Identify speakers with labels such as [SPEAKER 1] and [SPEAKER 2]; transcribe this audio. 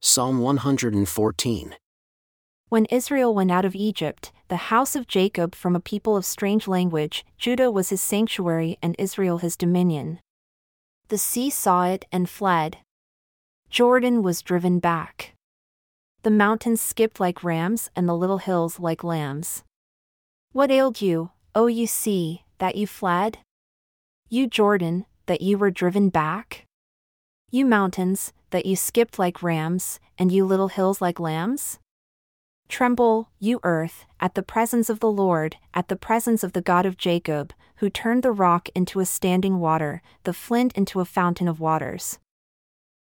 [SPEAKER 1] Psalm 114.
[SPEAKER 2] When Israel went out of Egypt, the house of Jacob from a people of strange language, Judah was his sanctuary and Israel his dominion. The sea saw it and fled. Jordan was driven back. The mountains skipped like rams and the little hills like lambs. What ailed you, O you sea, that you fled? You Jordan, that you were driven back? You mountains, that you skipped like rams, and you little hills like lambs? Tremble, you earth, at the presence of the Lord, at the presence of the God of Jacob, who turned the rock into a standing water, the flint into a fountain of waters.